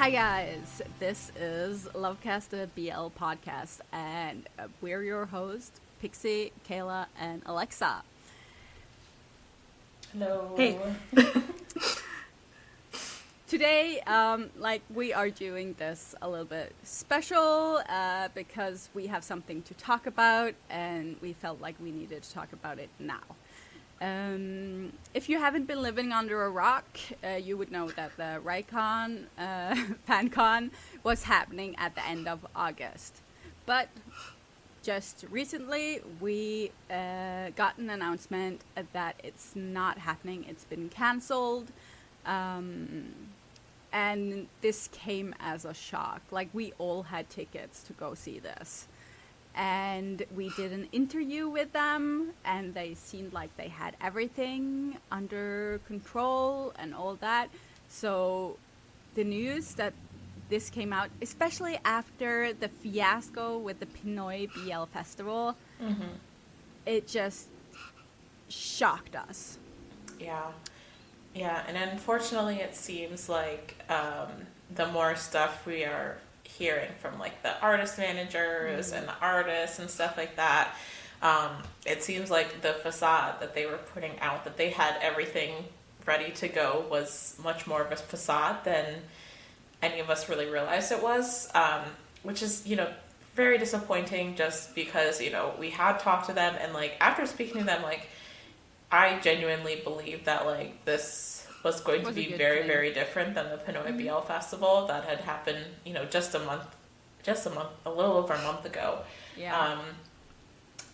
Hi guys, this is Lovecast the BL podcast, and uh, we're your hosts, Pixie, Kayla, and Alexa. Hello. Hey. Today, um, like we are doing this a little bit special uh, because we have something to talk about, and we felt like we needed to talk about it now. Um, if you haven't been living under a rock, uh, you would know that the Raycon uh, FanCon was happening at the end of August. But just recently, we uh, got an announcement that it's not happening. It's been cancelled. Um, and this came as a shock. Like, we all had tickets to go see this and we did an interview with them and they seemed like they had everything under control and all that. So the news that this came out especially after the fiasco with the pinoy bl festival it just shocked us. Yeah. Yeah, and unfortunately, it seems like um, the more stuff we are hearing from like the artist managers and the artists and stuff like that, um, it seems like the facade that they were putting out, that they had everything ready to go, was much more of a facade than any of us really realized it was, um, which is, you know, very disappointing just because, you know, we had talked to them and like after speaking to them, like I genuinely believe that like this was going Was to be very, thing. very different than the Pinoy BL festival that had happened, you know, just a month, just a month, a little over a month ago. yeah Um,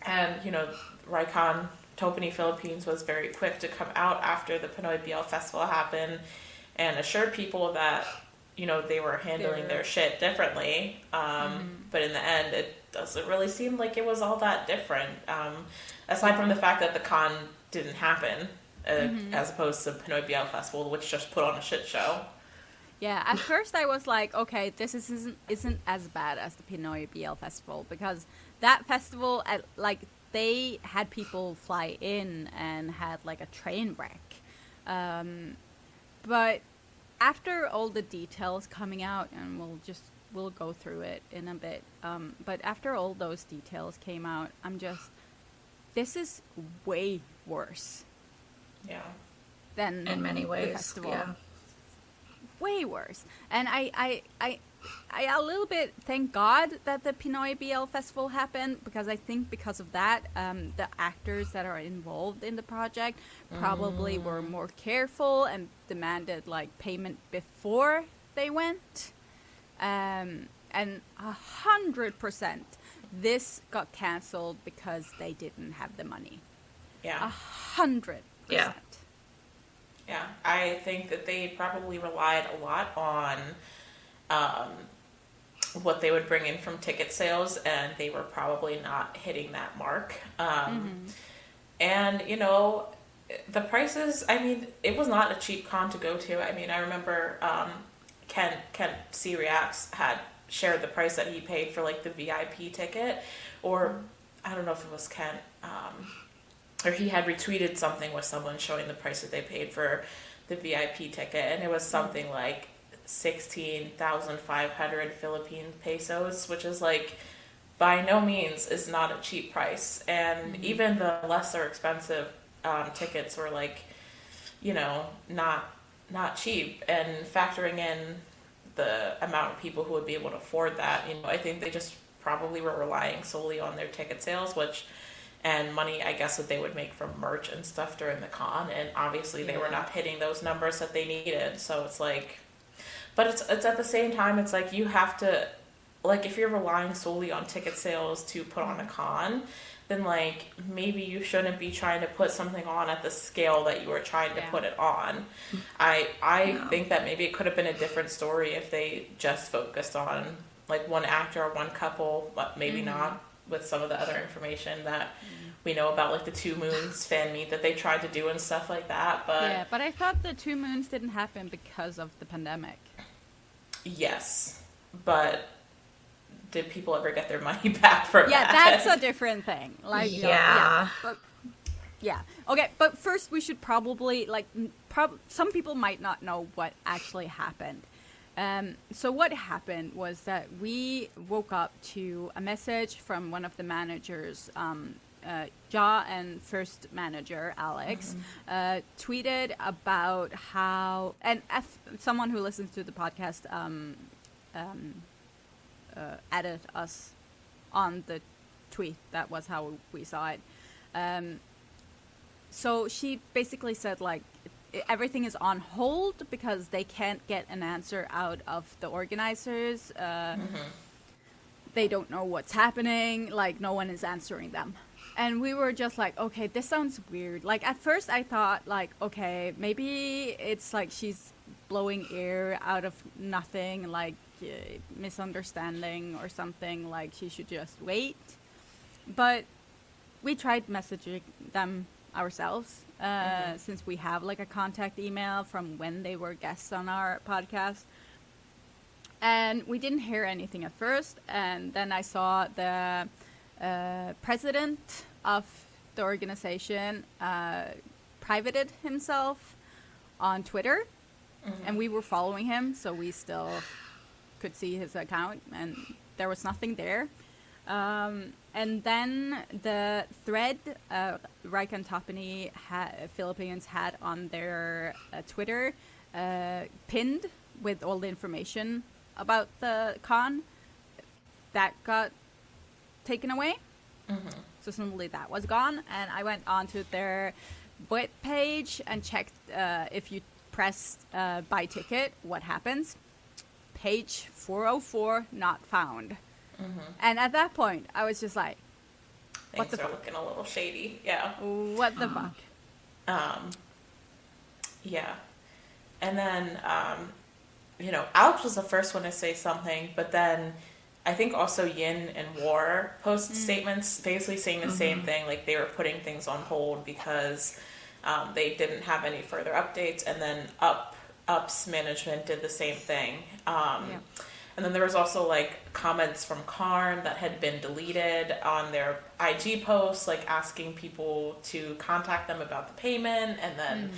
and you know, Rycon Topany Philippines was very quick to come out after the Pinoy BL festival happened and assure people that you know they were handling their shit differently. Um, But in the end, it doesn't really seem like it was all that different. Um, aside from the fact that the con didn't happen, uh, as opposed to Pinoy BL festival, which just put on a shit show. Yeah, at first I was like, okay, this is- isn't isn't as bad as the Pinoy BL festival because that festival, at, like, they had people fly in and had like a train wreck. Um, but after all the details coming out, and we'll just we'll go through it in a bit. Um, but after all those details came out, I'm just this is way worse Yeah. than in many the ways. festival Yeah. way worse. And I, I, I, I a little bit thank God that the Pinoy BL festival happened because I think because of that, um, the actors that are involved in the project probably were more careful and demanded like payment before they went. Um, and a hundred percent, this got canceled because they didn't have the money. Yeah, A hundred Yeah. Yeah, I think that they probably relied a lot on um, what they would bring in from ticket sales, and they were probably not hitting that mark. Um, And you know, the prices. I mean, it was not a cheap con to go to. I mean, I remember um, Ken Ken C Reacts had shared the price that he paid for like the VIP ticket, or I don't know if it was Kent, um, or he had retweeted something with someone showing the price that they paid for the VIP ticket, and it was something like sixteen thousand five hundred Philippine pesos, which is like by no means is not a cheap price, and mm-hmm. even the lesser expensive um, tickets were like, you know, not not cheap, and factoring in the amount of people who would be able to afford that, you know, I think they just probably were relying solely on their ticket sales, which and money I guess that they would make from merch and stuff during the con, and obviously they were not hitting those numbers that they needed. So it's like, but it's it's at the same time it's like you have to, like if you're relying solely on ticket sales to put on a con, then like maybe you shouldn't be trying to put something on at the scale that you were trying to put it on. I I no. think that maybe it could have been a different story if they just focused on like one actor or one couple, but maybe mm-hmm. not with some of the other information that mm-hmm. we know about like the two moons fan meet that they tried to do and stuff like that but yeah but i thought the two moons didn't happen because of the pandemic. Yes but did people ever get their money back from yeah that? that's a different thing. Like yeah, yeah but, yeah. Okay but first we should probably like prob- some people might not know what actually happened um, so what happened was that we woke up to a message from one of the managers, um, uh, Ja and first manager Alex, mm-hmm. uh, tweeted about how, and if someone who listens to the podcast um, um, uh, added us on the tweet. That was how we saw it. Um, so she basically said like everything is on hold because they can't get an answer out of the organizers. Uh, mm-hmm. They don't know what's happening. Like no one is answering them. And we were just like, okay, this sounds weird. Like at first, I thought like, okay, maybe it's like she's blowing air out of nothing, like uh, misunderstanding or something. Like she should just wait. But we tried messaging them ourselves uh, mm-hmm. since we have like a contact email from when they were guests on our podcast. And we didn't hear anything at first, and then I saw the uh, president of the organization uh, privated himself on Twitter, mm-hmm. and we were following him, so we still could see his account, and there was nothing there. Um, and then the thread uh, Raikkonen Tapani ha- Philippines had on their uh, Twitter uh, pinned with all the information about the con that got taken away. Mm-hmm. So suddenly that was gone, and I went onto their web page and checked uh, if you press uh, buy ticket, what happens. Page 404 not found. Mm-hmm. And at that point, I was just like, "What the fuck?" Looking a little shady. Yeah. What the fuck? Um. Yeah, and then um, you know, Alex was the first one to say something, but then I think also Yin and War posted mm. statements basically saying the mm-hmm. same thing, like they were putting things on hold because um, they didn't have any further updates, and then Up Up's management did the same thing. Um, yeah and then there was also like comments from Karn that had been deleted on their IG posts, like asking people to contact them about the payment. And then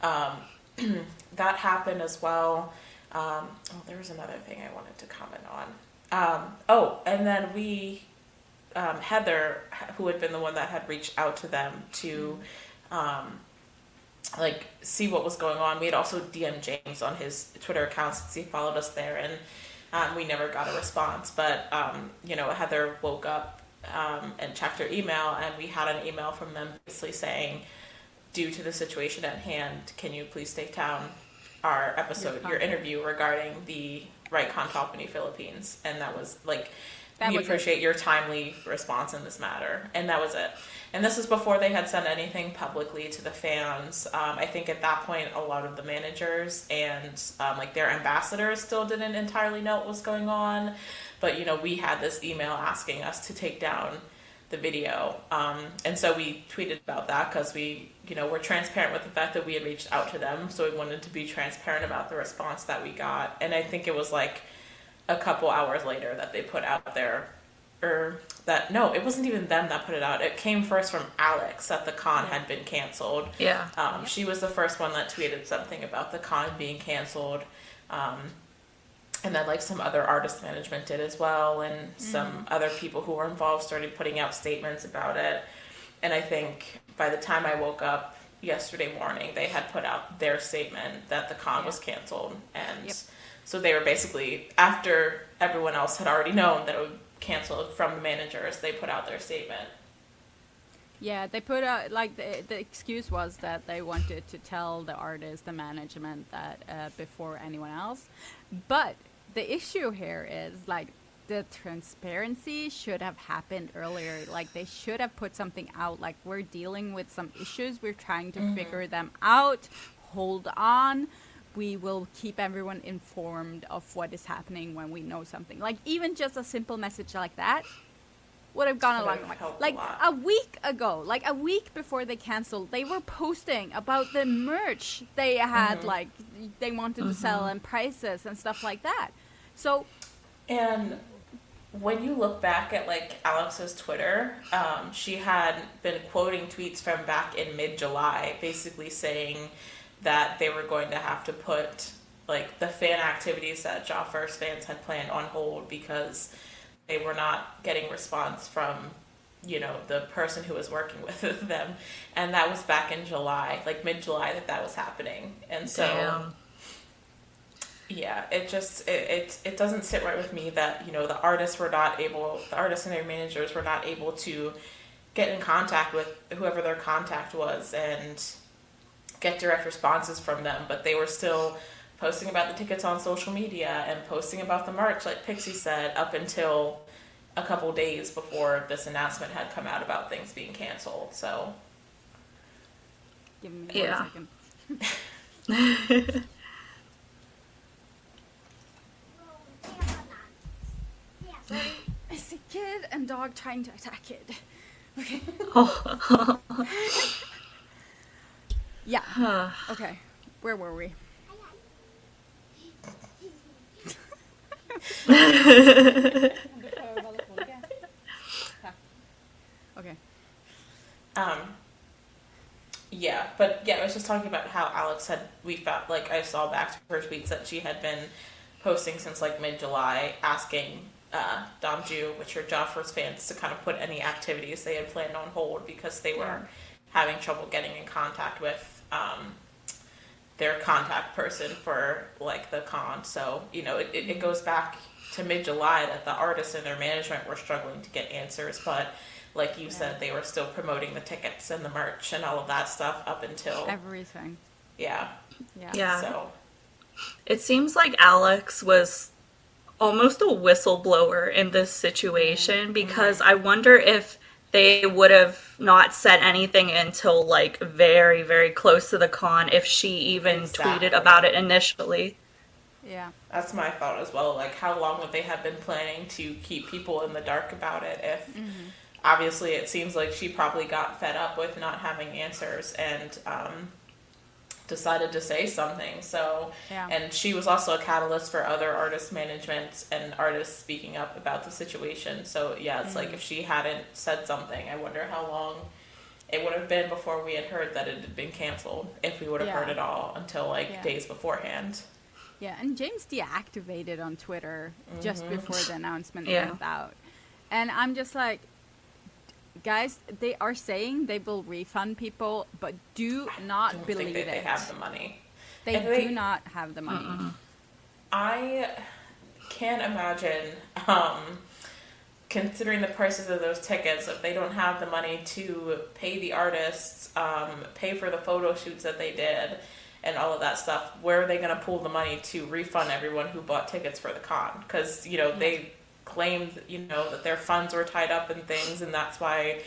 mm-hmm. um, that happened as well. Um, oh, there was another thing I wanted to comment on. Um, oh, and then we, um, Heather, who had been the one that had reached out to them to. Um, like see what was going on. We had also DM James on his Twitter account since he followed us there, and um, we never got a response, but um, you know, Heather woke up um, and checked her email, and we had an email from them basically saying, due to the situation at hand, can you please take down our episode, your, your interview regarding the Raikkonen Tapani Philippines? And that was like, that we appreciate it. your timely response in this matter, and that was it. And this is before they had said anything publicly to the fans. Um, I think at that point, a lot of the managers and um, like their ambassadors still didn't entirely know what was going on. But you know, we had this email asking us to take down the video, um, and so we tweeted about that because we, you know, were transparent with the fact that we had reached out to them. So we wanted to be transparent about the response that we got. And I think it was like a couple hours later that they put out there or that no, it wasn't even them that put it out. It came first from Alex that the con had been canceled. Yeah. Um, She was the first one that tweeted something about the con being canceled. Um, and then like some other artist management did as well and some other people who were involved started putting out statements about it and i think by the time i woke up yesterday morning they had put out their statement that the con was canceled and Yep. So they were basically after everyone else had already known that it would canceled from the managers they put out their statement Yeah, they put out like the the excuse was that they wanted to tell the artist, the management that uh, before anyone else. But the issue here is like the transparency should have happened earlier. Like they should have put something out. Like we're dealing with some issues. We're trying to figure them out. Hold on. We will keep everyone informed of what is happening when we know something. Like even just a simple message like that would have gone a long way. helped a Like a week ago, like a week before they canceled, they were posting about the merch they had, Mm-hmm. like they wanted to sell and prices and stuff like that. So And when you look back at like Alex's Twitter, um, she had been quoting tweets from back in mid July, basically saying that they were going to have to put like the fan activities that Ja First fans had planned on hold because they were not getting response from you know the person who was working with them. And that was back in july like mid-july that that was happening. And so Damn. yeah it just it, it it doesn't sit right with me that you know the artists were not able the artists and their managers were not able to get in contact with whoever their contact was. And get direct responses from them but they were still posting about the tickets on social media and posting about the merch like pixie said up until a couple days before this announcement had come out about things being canceled so give me Yeah. one second. It's a kid and dog trying to attack kid. Okay. yeah. Okay. Where were we? Okay. Um, yeah, but yeah, I was just talking about how Alex had we found like I saw back to her tweets that she had been posting since like mid July, asking uh, Dom Ju, which are Joffrey's fans, to kind of put any activities they had planned on hold because they were having trouble getting in contact with um, their contact person for like the con. So you know, it, it, it goes back to mid July that the artists and their management were struggling to get answers, but like you said, they were still promoting the tickets and the merch and all of that stuff up until Everything. yeah. Yeah. Yeah. So It seems like Alex was almost a whistleblower in this situation because I wonder if they would have not said anything until like very, very close to the con if she even Exactly. tweeted about it initially. Yeah. that's my thought as well. Like, how long would they have been planning to keep people in the dark about it? If obviously it seems like she probably got fed up with not having answers and um, decided to say something. So, Yeah. and she was also a catalyst for other artist management and artists speaking up about the situation. So, yeah, it's like mm. if she hadn't said something, I wonder how long. It would have been before we had heard that it had been canceled, if we would have Yeah. heard it all until like Yeah. days beforehand. Yeah, and James deactivated on Twitter just mm-hmm. before the announcement Yeah. went out. And I'm just like, guys, they are saying they will refund people, but do not don't believe think that they have the money. They if do they- not have the money. I can't imagine, um, considering the prices of those tickets, if they don't have the money to pay the artists, um, pay for the photo shoots that they did, and all of that stuff, where are they going to pull the money to refund everyone who bought tickets for the con? Because, you know, they claimed, you know, that their funds were tied up in things, and that's why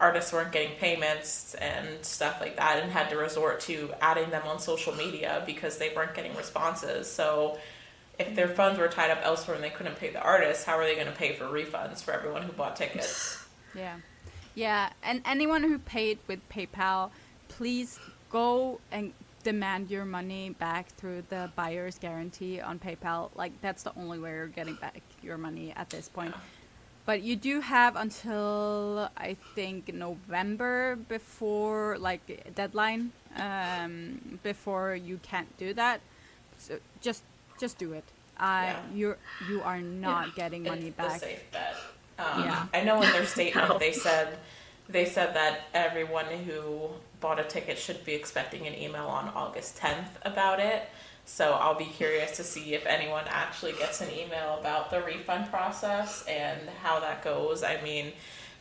artists weren't getting payments and stuff like that and had to resort to adding them on social media because they weren't getting responses. So if their funds were tied up elsewhere and they couldn't pay the artists, how are they going to pay for refunds for everyone who bought tickets? Yeah. Yeah, and anyone who paid with PayPal, please go and demand your money back through the buyer's guarantee on PayPal. Like that's the only way you're getting back your money at this point. but you do have until I think November before like deadline um, before you can't do that. So just just do it. Uh, Yeah. You're you are not getting money it's back. The safe bet. Um, Yeah. I know in their statement they said they said that everyone who bought a ticket should be expecting an email on August 10th about it. So I'll be curious to see if anyone actually gets an email about the refund process and how that goes. I mean,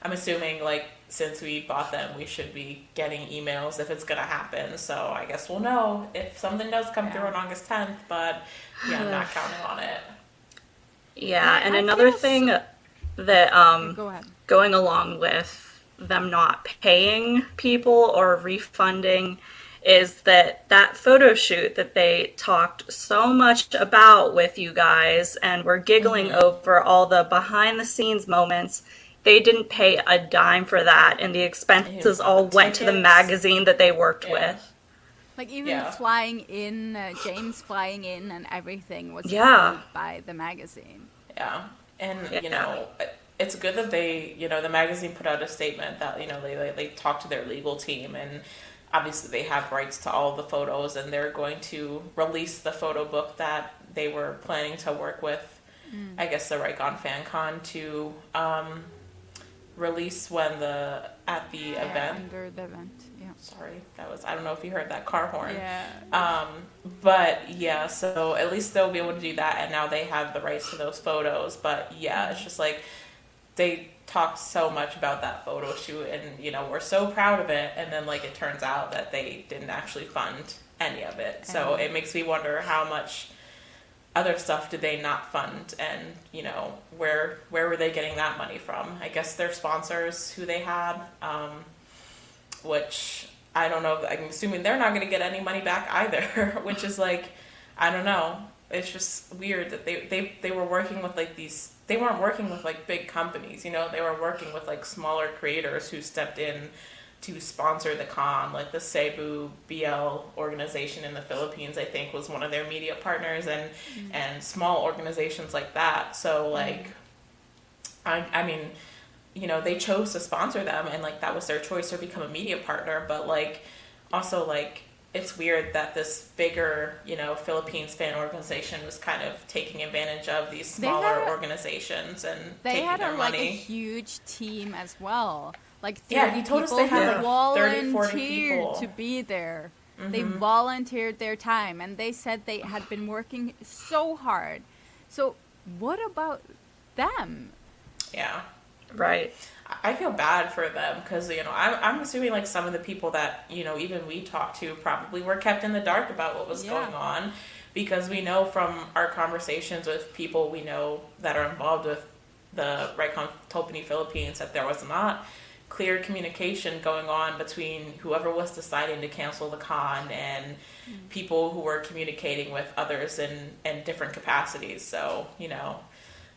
I'm assuming like since we bought them, we should be getting emails if it's gonna happen. So I guess we'll know if something does come through on August 10th. But yeah, I'm not counting on it. Yeah, and I another feel thing that um Go ahead. going along with them not paying people or refunding is that that photo shoot that they talked so much about with you guys and were giggling Mm-hmm. over all the behind the scenes moments they didn't pay a dime for that and the expenses Ew, all went to the magazine that they worked Yeah. with Like even Yeah. flying in, uh, James flying in, and everything was Yeah. by the magazine. Yeah, and Yeah. you know, it's good that they, you know, the magazine put out a statement that you know they they, they talked to their legal team and obviously they have rights to all the photos and they're going to release the photo book that they were planning to work with. I guess the Raycon FanCon to um, release when the at the Yeah, event. under the event. Yeah. Sorry, that was I don't know if you heard that car horn. Yeah. Um, but yeah, so at least they'll be able to do that, and now they have the rights to those photos. But yeah, it's just like they talked so much about that photo shoot, and you know we're so proud of it, and then like it turns out that they didn't actually fund any of it. So it makes me wonder how much other stuff did they not fund, and you know where where were they getting that money from? I guess their sponsors who they had. Um, which I don't know. I'm assuming they're not going to get any money back either, which is like, I don't know. It's just weird that they, they, they were working with like these, they weren't working with like big companies, you know, they were working with like smaller creators who stepped in to sponsor the con, like the Cebu BL organization in the Philippines, I think was one of their media partners and, mm-hmm. and small organizations like that. So mm-hmm. like, I, I mean, you know, they chose to sponsor them and like that was their choice to become a media partner. But like, also like, it's weird that this bigger, you know, Philippines fan organization was kind of taking advantage of these smaller had a- organizations and They taking had their a, like a huge team as well. Like 30 Yeah, he told us people they had, who like, 30, 40 volunteered people. to be there. They Mm-hmm. volunteered their time, and they said they had been working so hard. So what about them? yeah. right I feel bad for them because you know I'm, I'm assuming like some of the people that you know even we talked to probably were kept in the dark about what was Yeah. going on because we know from our conversations with people we know that are involved with the Raycon Topany Philippines that there was not clear communication going on between whoever was deciding to cancel the con and mm. people who were communicating with others in, in different capacities. So, you know,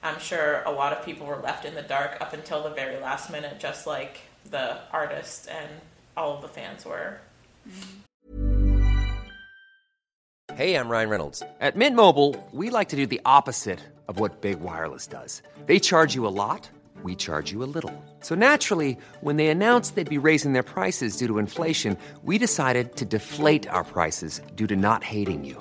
I'm sure a lot of people were left in the dark up until the very last minute, just like the artist and all of the fans were. Mm-hmm. Hey, I'm Ryan Reynolds. At Mint Mobile, we like to do the opposite of what Big Wireless does. They charge you a lot, we charge you a little. So naturally, when they announced they'd be raising their prices due to inflation, we decided to deflate our prices due to not hating you.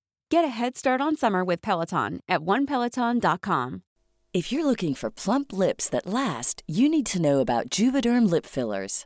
Get a head start on summer with Peloton at onepeloton.com. If you're looking for plump lips that last, you need to know about Juvederm lip fillers.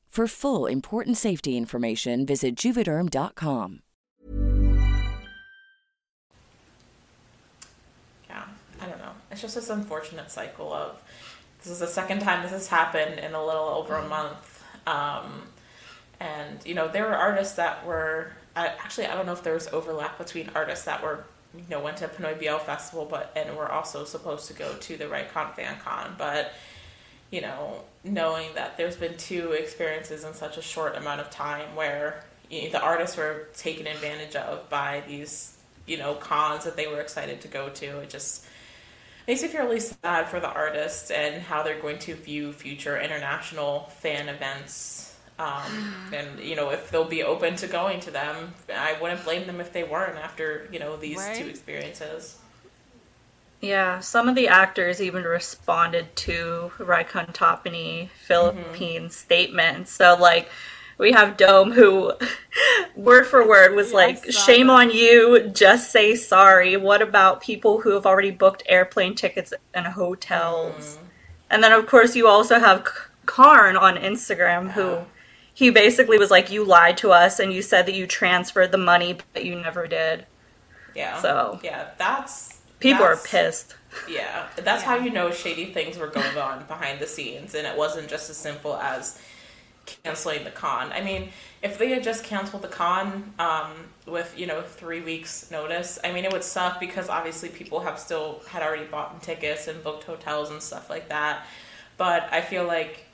For full important safety information, visit juvederm.com. Yeah, I don't know. It's just this unfortunate cycle of this is the second time this has happened in a little over a month. Um, and, you know, there were artists that were, I, actually, I don't know if there was overlap between artists that were, you know, went to Pinoy BL Festival, but, and were also supposed to go to the Raycon Fan Con. But, you know, knowing that there's been two experiences in such a short amount of time where you know, the artists were taken advantage of by these, you know, cons that they were excited to go to. It just makes me feel really sad for the artists and how they're going to view future international fan events. Um, and you know, if they'll be open to going to them, I wouldn't blame them if they weren't after you know these Right. two experiences. Yeah, some of the actors even responded to Raikon Topany Philippines mm-hmm. statement. So like we have Dome who word for word was like, Shame on you, just say sorry. What about people who have already booked airplane tickets and hotels? Mm-hmm. And then of course you also have Karn on Instagram who he basically was like, You lied to us and you said that you transferred the money but you never did. Yeah. So- yeah, that's People are pissed. Yeah, that's how you know shady things were going on behind the scenes, and it wasn't just as simple as canceling the con. I mean, if they had just canceled the con um, with you know three weeks notice, I mean, it would suck because obviously people have still had already bought tickets and booked hotels and stuff like that. But I feel like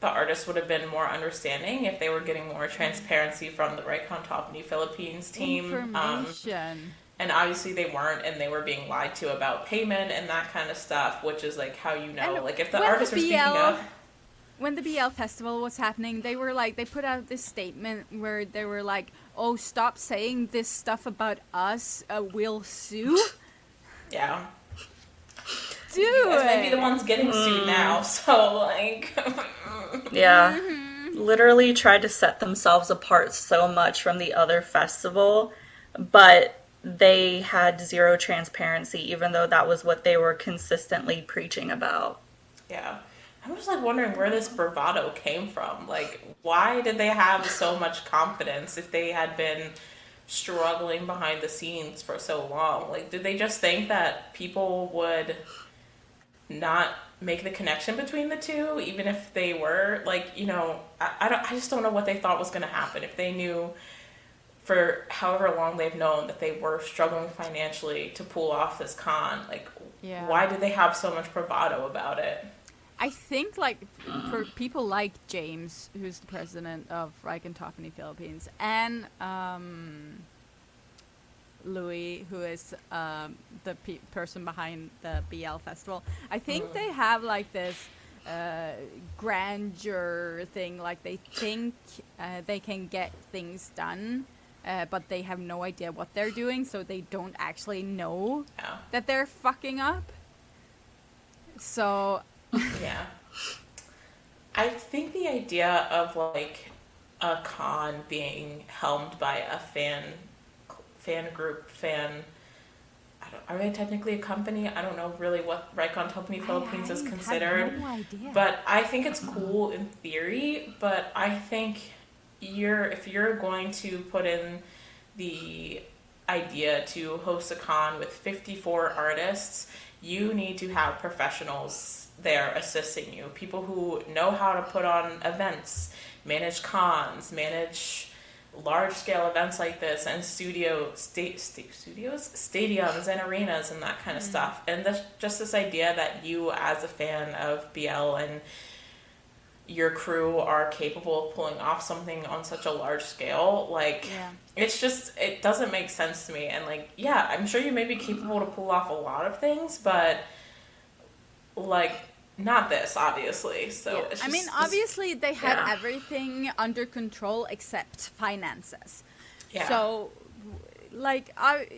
the artists would have been more understanding if they were getting more transparency from the Raycon Topany Philippines team. Um, Information. And obviously they weren't and they were being lied to about payment and that kind of stuff which is like how you know And like if the when artists are speaking up when the BL festival was happening, they were like they put out this statement where they were like, "Oh, stop saying this stuff about us. Uh, we'll sue." yeah Do you guys might be the ones getting sued now so like Yeah. Literally tried to set themselves apart so much from the other festival, but they had zero transparency, even though that was what they were consistently preaching about. yeah. I'm just like wondering where this bravado came from. Like why did they have so much confidence if they had been struggling behind the scenes for so long? Like did they just think that people would not make the connection between the two, even if they were? Like, you know, I, I don't, I just don't know what they thought was going to happen. If they knew for however long they've known that they were struggling financially to pull off this con. Like, Yeah. why did they have so much bravado about it? I think like for people like James, who's the president of Raiken Topany Philippines, and um, Louis, who is um, the pe- person behind the BL festival, I think they have like this uh, grandeur thing. Like they think uh, they can get things done. Uh, but they have no idea what they're doing, so they don't actually know Yeah. that they're fucking up. So yeah. I think the idea of like a con being helmed by a fan fan group fan I don't, are they technically a company? I don't know really what Raycon Company Philippines is have considered. no idea. But I think it's cool in theory, but I think you're if you're going to put in the idea to host a con with 54 artists, you need to have professionals there assisting you. People who know how to put on events, manage cons, manage large scale events like this and studio state, state studios stadiums and arenas and that kind of mm. stuff and this, just this idea that you as a fan of bl and your crew are capable of pulling off something on such a large scale like yeah. it's just it doesn't make sense to me and like yeah i'm sure you may be capable to pull off a lot of things but like not this obviously so yeah. just, i mean obviously they had yeah. everything under control except finances yeah. so like i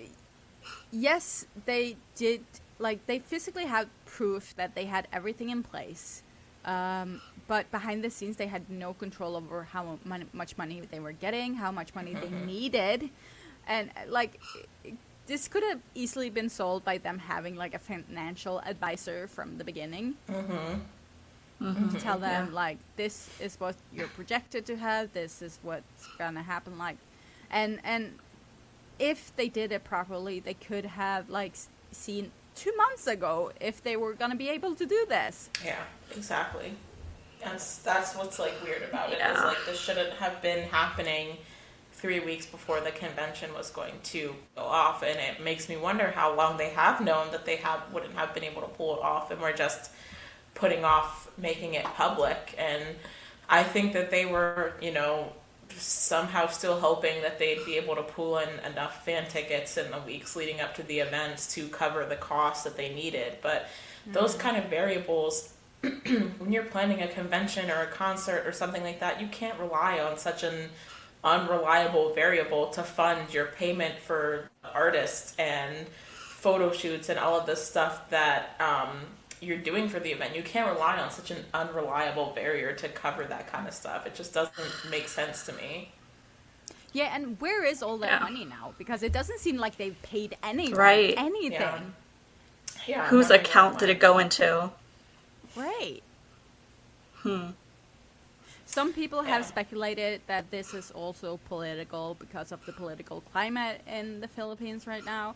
yes they did like they physically had proof that they had everything in place um, but behind the scenes they had no control over how much money they were getting how much money they needed and like this could have easily been sold by them having like a financial advisor from the beginning mm-hmm. Mm-hmm. to tell them yeah. like this is what you're projected to have this is what's gonna happen like and and if they did it properly they could have like seen two months ago if they were gonna be able to do this yeah exactly that's that's what's like weird about it yeah. is like this shouldn't have been happening three weeks before the convention was going to go off, and it makes me wonder how long they have known that they have wouldn't have been able to pull it off, and we're just putting off making it public. And I think that they were, you know, somehow still hoping that they'd be able to pull in enough fan tickets in the weeks leading up to the events to cover the costs that they needed. But mm-hmm. those kind of variables when you're planning a convention or a concert or something like that, you can't rely on such an unreliable variable to fund your payment for artists and photo shoots and all of this stuff that um, you're doing for the event. You can't rely on such an unreliable barrier to cover that kind of stuff. It just doesn't make sense to me. Yeah, and where is all that yeah. money now? Because it doesn't seem like they've paid any right. anything. Yeah. yeah Whose account did it go into? Right. Hmm. Some people have speculated that this is also political because of the political climate in the Philippines right now.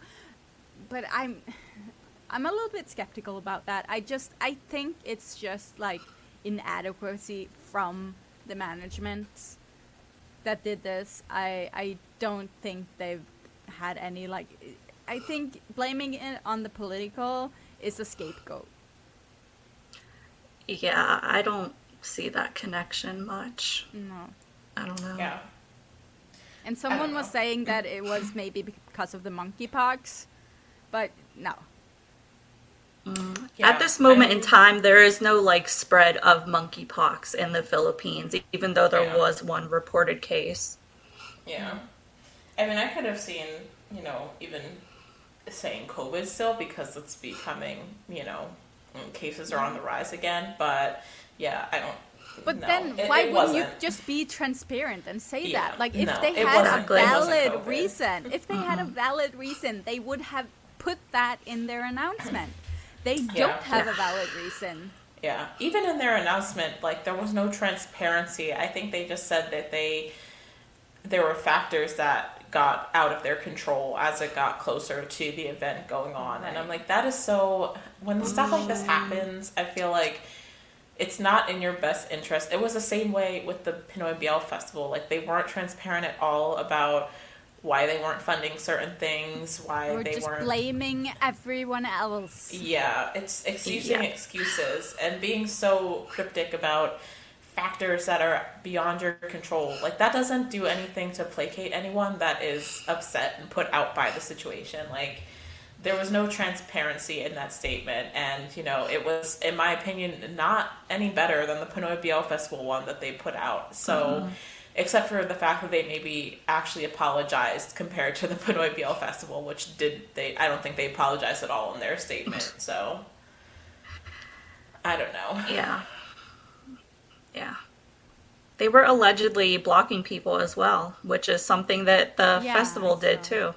But I'm I'm a little bit skeptical about that. I just I think it's just like inadequacy from the management that did this. I I don't think they've had any like I think blaming it on the political is a scapegoat. Yeah, I don't see that connection much. No. I don't know. Yeah. And someone was saying that it was maybe because of the monkeypox, but no. Mm. Yeah, At this moment in time, there is no like spread of monkeypox in the Philippines, even though there yeah. was one reported case. Yeah. I mean, I could have seen, you know, even saying COVID still because it's becoming, you know, cases are on the rise again, but yeah, I don't. But no, then why it, it wouldn't you just be transparent and say yeah, that? Like if no, they had a valid reason, if they mm-hmm. had a valid reason, they would have put that in their announcement. They don't yeah. have a valid reason. Yeah, even in their announcement, like there was no transparency. I think they just said that they there were factors that got out of their control as it got closer to the event going on, right. and I'm like, that is so. When stuff like this mm. happens, I feel like it's not in your best interest. It was the same way with the Pinoy BL Festival. Like they weren't transparent at all about why they weren't funding certain things, why they just weren't blaming everyone else. Yeah, it's using yeah. excuses and being so cryptic about factors that are beyond your control. Like that doesn't do anything to placate anyone that is upset and put out by the situation. Like there was no transparency in that statement and you know it was in my opinion not any better than the pinoy bl festival one that they put out so mm-hmm. Except for the fact that they maybe actually apologized compared to the pinoy bl festival which did they i don't think they apologized at all in their statement so. I don't know. Yeah. Yeah. They were allegedly blocking people as well which is something that the yeah, festival did too.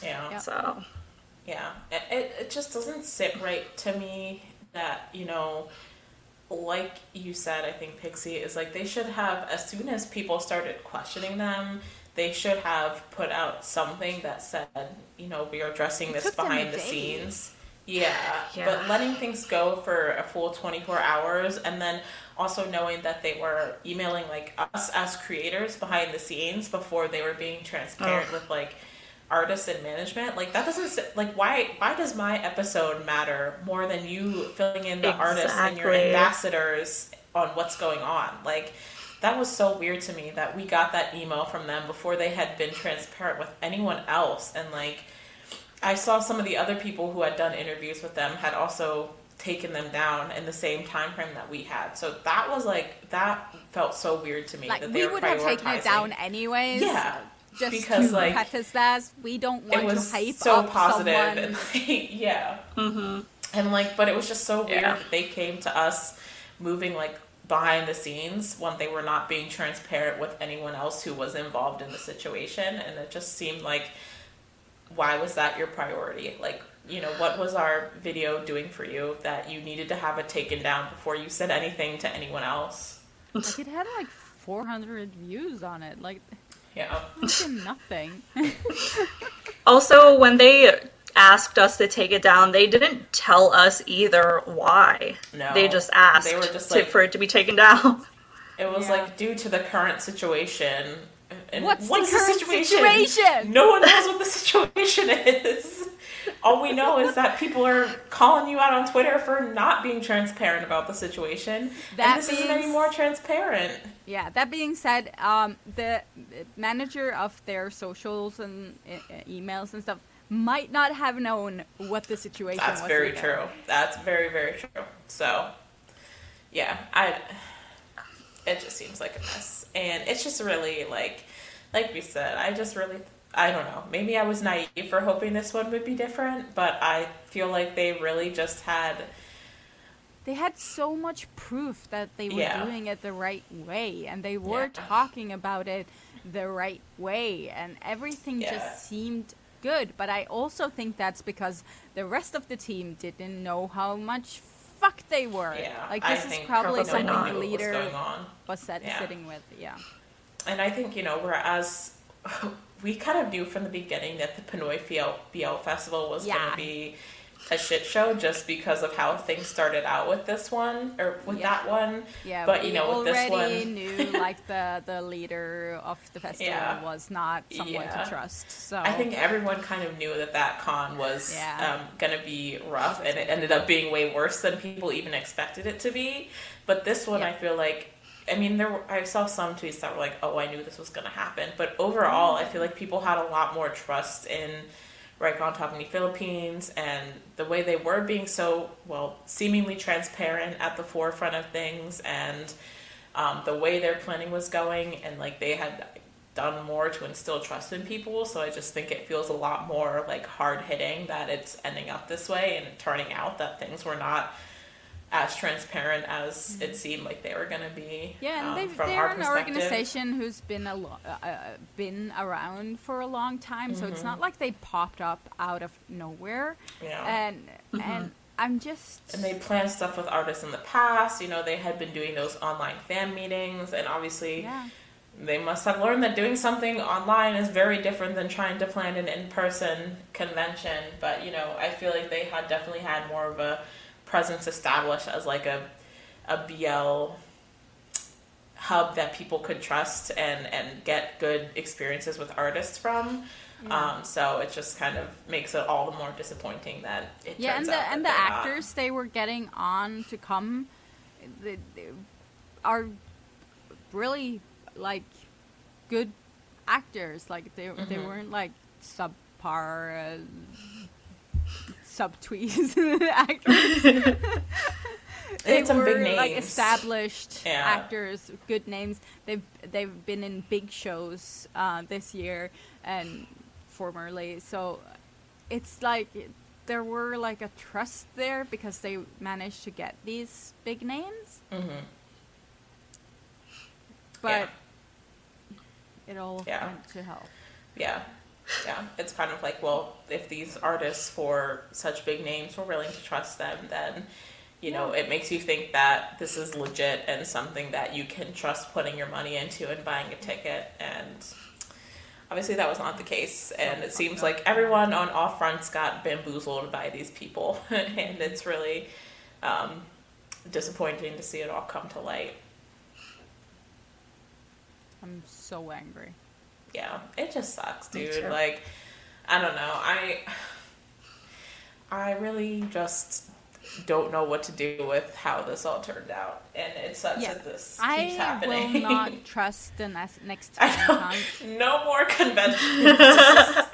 Yeah. Yep. so. Yeah, it, it just doesn't sit right to me that, you know, like you said, I think Pixie is like they should have, as soon as people started questioning them, they should have put out something that said, you know, we are addressing this behind the scenes. Yeah, Yeah. but letting things go for a full 24 hours and then also knowing that they were emailing like us as creators behind the scenes before they were being transparent Ugh. with like artists and management like that doesn't like why why does my episode matter more than you filling in the artists and your ambassadors on what's going on? Like that was so weird to me that we got that email from them before they had been transparent with anyone else. And like I saw some of the other people who had done interviews with them had also taken them down in the same time frame that we had. So that was like that felt so weird to me Like that we they were would have taken it down anyways. Yeah, Just because, to like, preface that, we don't want it was to hype so up positive someone. and like, yeah mm-hmm. and like but it was just so weird Yeah. that they came to us moving like behind the scenes when they were not being transparent with anyone else who was involved in the situation and it just seemed like why was that your priority like you know what was our video doing for you that you needed to have it taken down before you said anything to anyone else Like it had like 400 views on it. Like yeah nothing. Also, when they asked us to take it down, they didn't tell us either why. No. They just asked They were just to- like- for it to be taken down. It was Yeah. like due to the current situation. And What's what the is current situation? situation? No one knows what the situation is. All we know is that people are calling you out on Twitter for not being transparent about the situation. That and this isn't being any more transparent. Yeah, that being said, um, the manager of their socials and uh, emails and stuff might not have known what the situation That's was. very either. true. That's very, very true. So, yeah, I. It just seems like a mess, and it's just really like, like we said, I just really, I don't know. Maybe I was naive for hoping this one would be different, but I feel like they really just had. They had so much proof that they were Yeah. doing it the right way, and they were Yeah. talking about it the right way, and everything Yeah. just seemed good. But I also think that's because the rest of the team didn't know how much fuck they were. Yeah, like I this is think probably probably something the leader was set, sitting with. Yeah. And I think, you know, whereas we kind of knew from the beginning that the Pinoy BL, BL Festival was going to be a shit show just because of how things started out with this one, or with Yeah. that one. Yeah, but you know, with this already knew like the the leader of the festival Yeah. was not someone Yeah. to trust. So I think everyone kind of knew that that con was Yeah. um, going to be rough, and it ended up being way worse than people even expected it to be. But this one. I feel like, I mean, there were, I saw some tweets that were like, "Oh, I knew this was going to happen," but overall, I feel like people had a lot more trust in Right on Top of the Philippines and the way they were being so well, seemingly transparent at the forefront of things, and um, the way their planning was going, and like they had done more to instill trust in people. So I just think it feels a lot more like hard hitting that it's ending up this way and turning out that things were not as transparent as it seemed like they were going to be. Mm-hmm. Yeah, and um, they, from they're an organization who's been a lo- uh, uh, been around for a long time, so it's Mhm. not like they popped up out of nowhere. Yeah. And and I'm just And they planned stuff with artists in the past. You know, they had been doing those online fan meetings, and obviously, yeah. they must have learned that doing something online is very different than trying to plan an in-person convention but you know i feel like they had definitely had more of a presence established as like a a bl hub that people could trust and and get good experiences with artists from um, so it just kind of makes it all the more disappointing that it yeah, and turns the and the they're not. actors they were getting on to come, they, they are really like good actors. Like they they Mhm. weren't like subpar. Uh, Subtweets actors. They some were big like established Yeah. actors, good names. They've they've been in big shows uh, this year and formerly. So it's like there were like a trust there because they managed to get these big names, Mhm. but it all Yeah. went to hell. Yeah. Yeah. It's kind of like, well, if these artists for such big names were willing to trust them, then, you know, it makes you think that this is legit and something that you can trust putting your money into and buying a ticket. And obviously that was not the case, and it seems like everyone on all fronts got bamboozled by these people, and it's really um, disappointing to see it all come to light. I'm so angry. Yeah, it just sucks, dude. Like, I don't know. I I really just don't know what to do with how this all turned out, and it sucks Yeah, that this I keeps happening. I will not trust the next next know. No more conventions.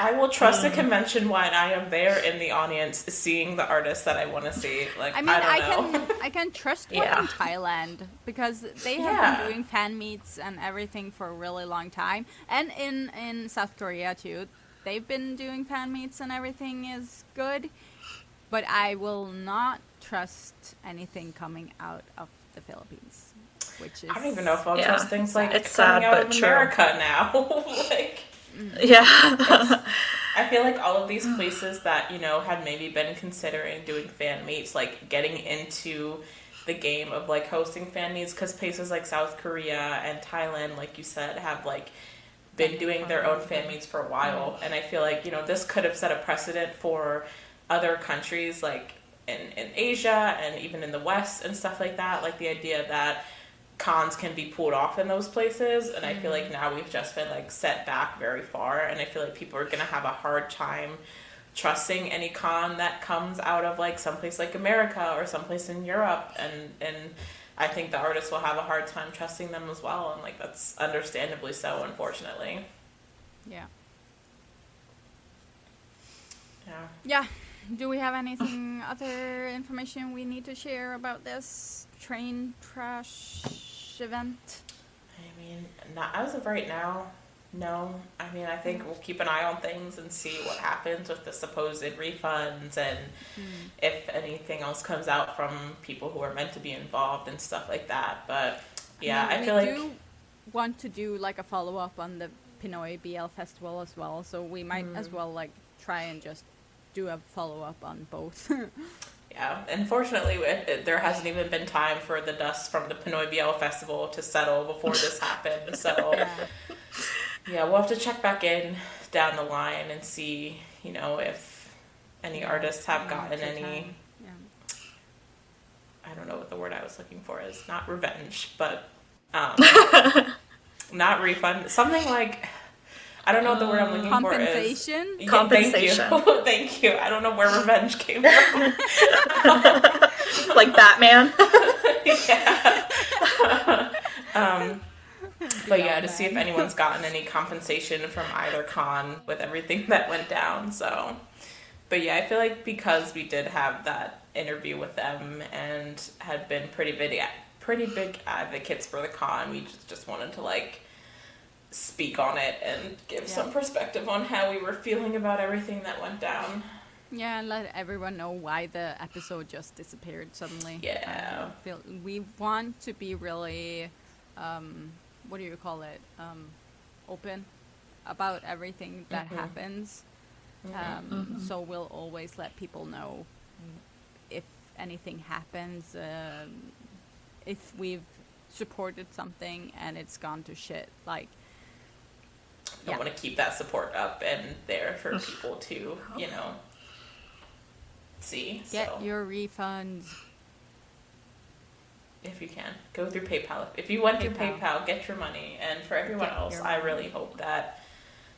I will trust a hmm. convention when I am there in the audience, seeing the artists that I want to see. Like I mean, I, I, don't know. can I can trust one Yeah. in Thailand because they have Yeah. been doing fan meets and everything for a really long time, and in in South Korea too. They've been doing fan meets and everything is good, but I will not trust anything coming out of the Philippines, which is I don't even know if I'll Yeah. trust things like It's coming sad, out but of true. America now. like Yeah. I feel like all of these places that, you know, had maybe been considering doing fan meets, like getting into the game of like hosting fan meets, because places like South Korea and Thailand, like you said, have like been doing their own fan meets for a while. Mm-hmm. And I feel like, you know, this could have set a precedent for other countries like in, in Asia and even in the West and stuff like that. Like the idea that cons can be pulled off in those places and i feel like mm-hmm. now we've just been like set back very far and i feel like people are going to have a hard time trusting any con that comes out of like someplace like america or someplace in europe and and i think the artists will have a hard time trusting them as well and like that's understandably so unfortunately. Yeah. Yeah. Yeah. Do we have anything other information we need to share about this train crash event? I mean, not as of right now. No, I mean, I think we'll keep an eye on things and see what happens with the supposed refunds and hmm. if anything else comes out from people who are meant to be involved and stuff like that. But yeah, I, mean, feel like. we do want to do like a follow up on the Pinoy BL festival as well, so we might as mm. well like try and just do a follow up on both. yeah. Unfortunately, it, there hasn't even been time for the dust from the Pinoy BL festival to settle before this happened. So yeah. yeah, we'll have to check back in down the line and see, you know, if any artists have Yeah, gotten any. Yeah. I don't know what the word I was looking for is. Not revenge, but um, not refund. Something like I don't know what the word I'm looking for is. Compensation. Yeah, Compensation. Thank you. thank you. I don't know where revenge came from. like Batman. yeah. um, but yeah, to see if anyone's gotten any compensation from either con with everything that went down. So, but yeah, I feel like because we did have that interview with them and had been pretty big, pretty big advocates for the con, we just, just wanted to like speak on it and give some perspective on how we were feeling about everything that went down. Yeah, and let everyone know why the episode just disappeared suddenly. Yeah. I feel we want to be really, um, what do you call it? Um, open about everything that happens. Um, So we'll always let people know if anything happens, um, if we've supported something and it's gone to shit. Like, I Yeah. want to keep that support up and there for people to, you oh. know, see. get so your refunds. if you can, go through PayPal. If you went through PayPal. Get your money. And for everyone Get else, I really hope that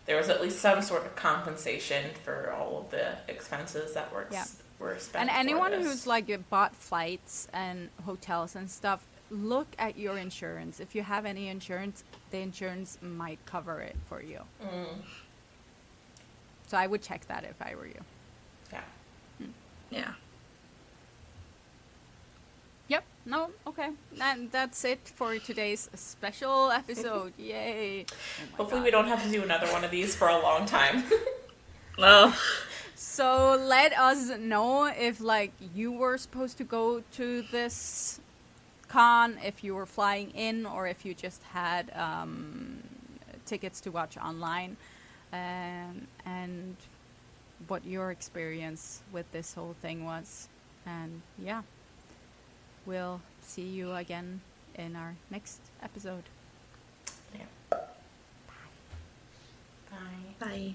there was at least some sort of compensation for all of the expenses that were Yeah. were spent. And anyone who's like bought flights and hotels and stuff, look at your insurance. If you have any insurance, the insurance might cover it for you. Mm, So I would check that if I were you. yeah. yeah. Yep. No. Okay. And that's it for today's special episode. Yay! Oh Hopefully, God. we don't have to do another one of these for a long time. Oh. So let us know if like you were supposed to go to this con, if you were flying in, or if you just had um, tickets to watch online, um, and what your experience with this whole thing was. And yeah, we'll see you again in our next episode. yeah. Bye.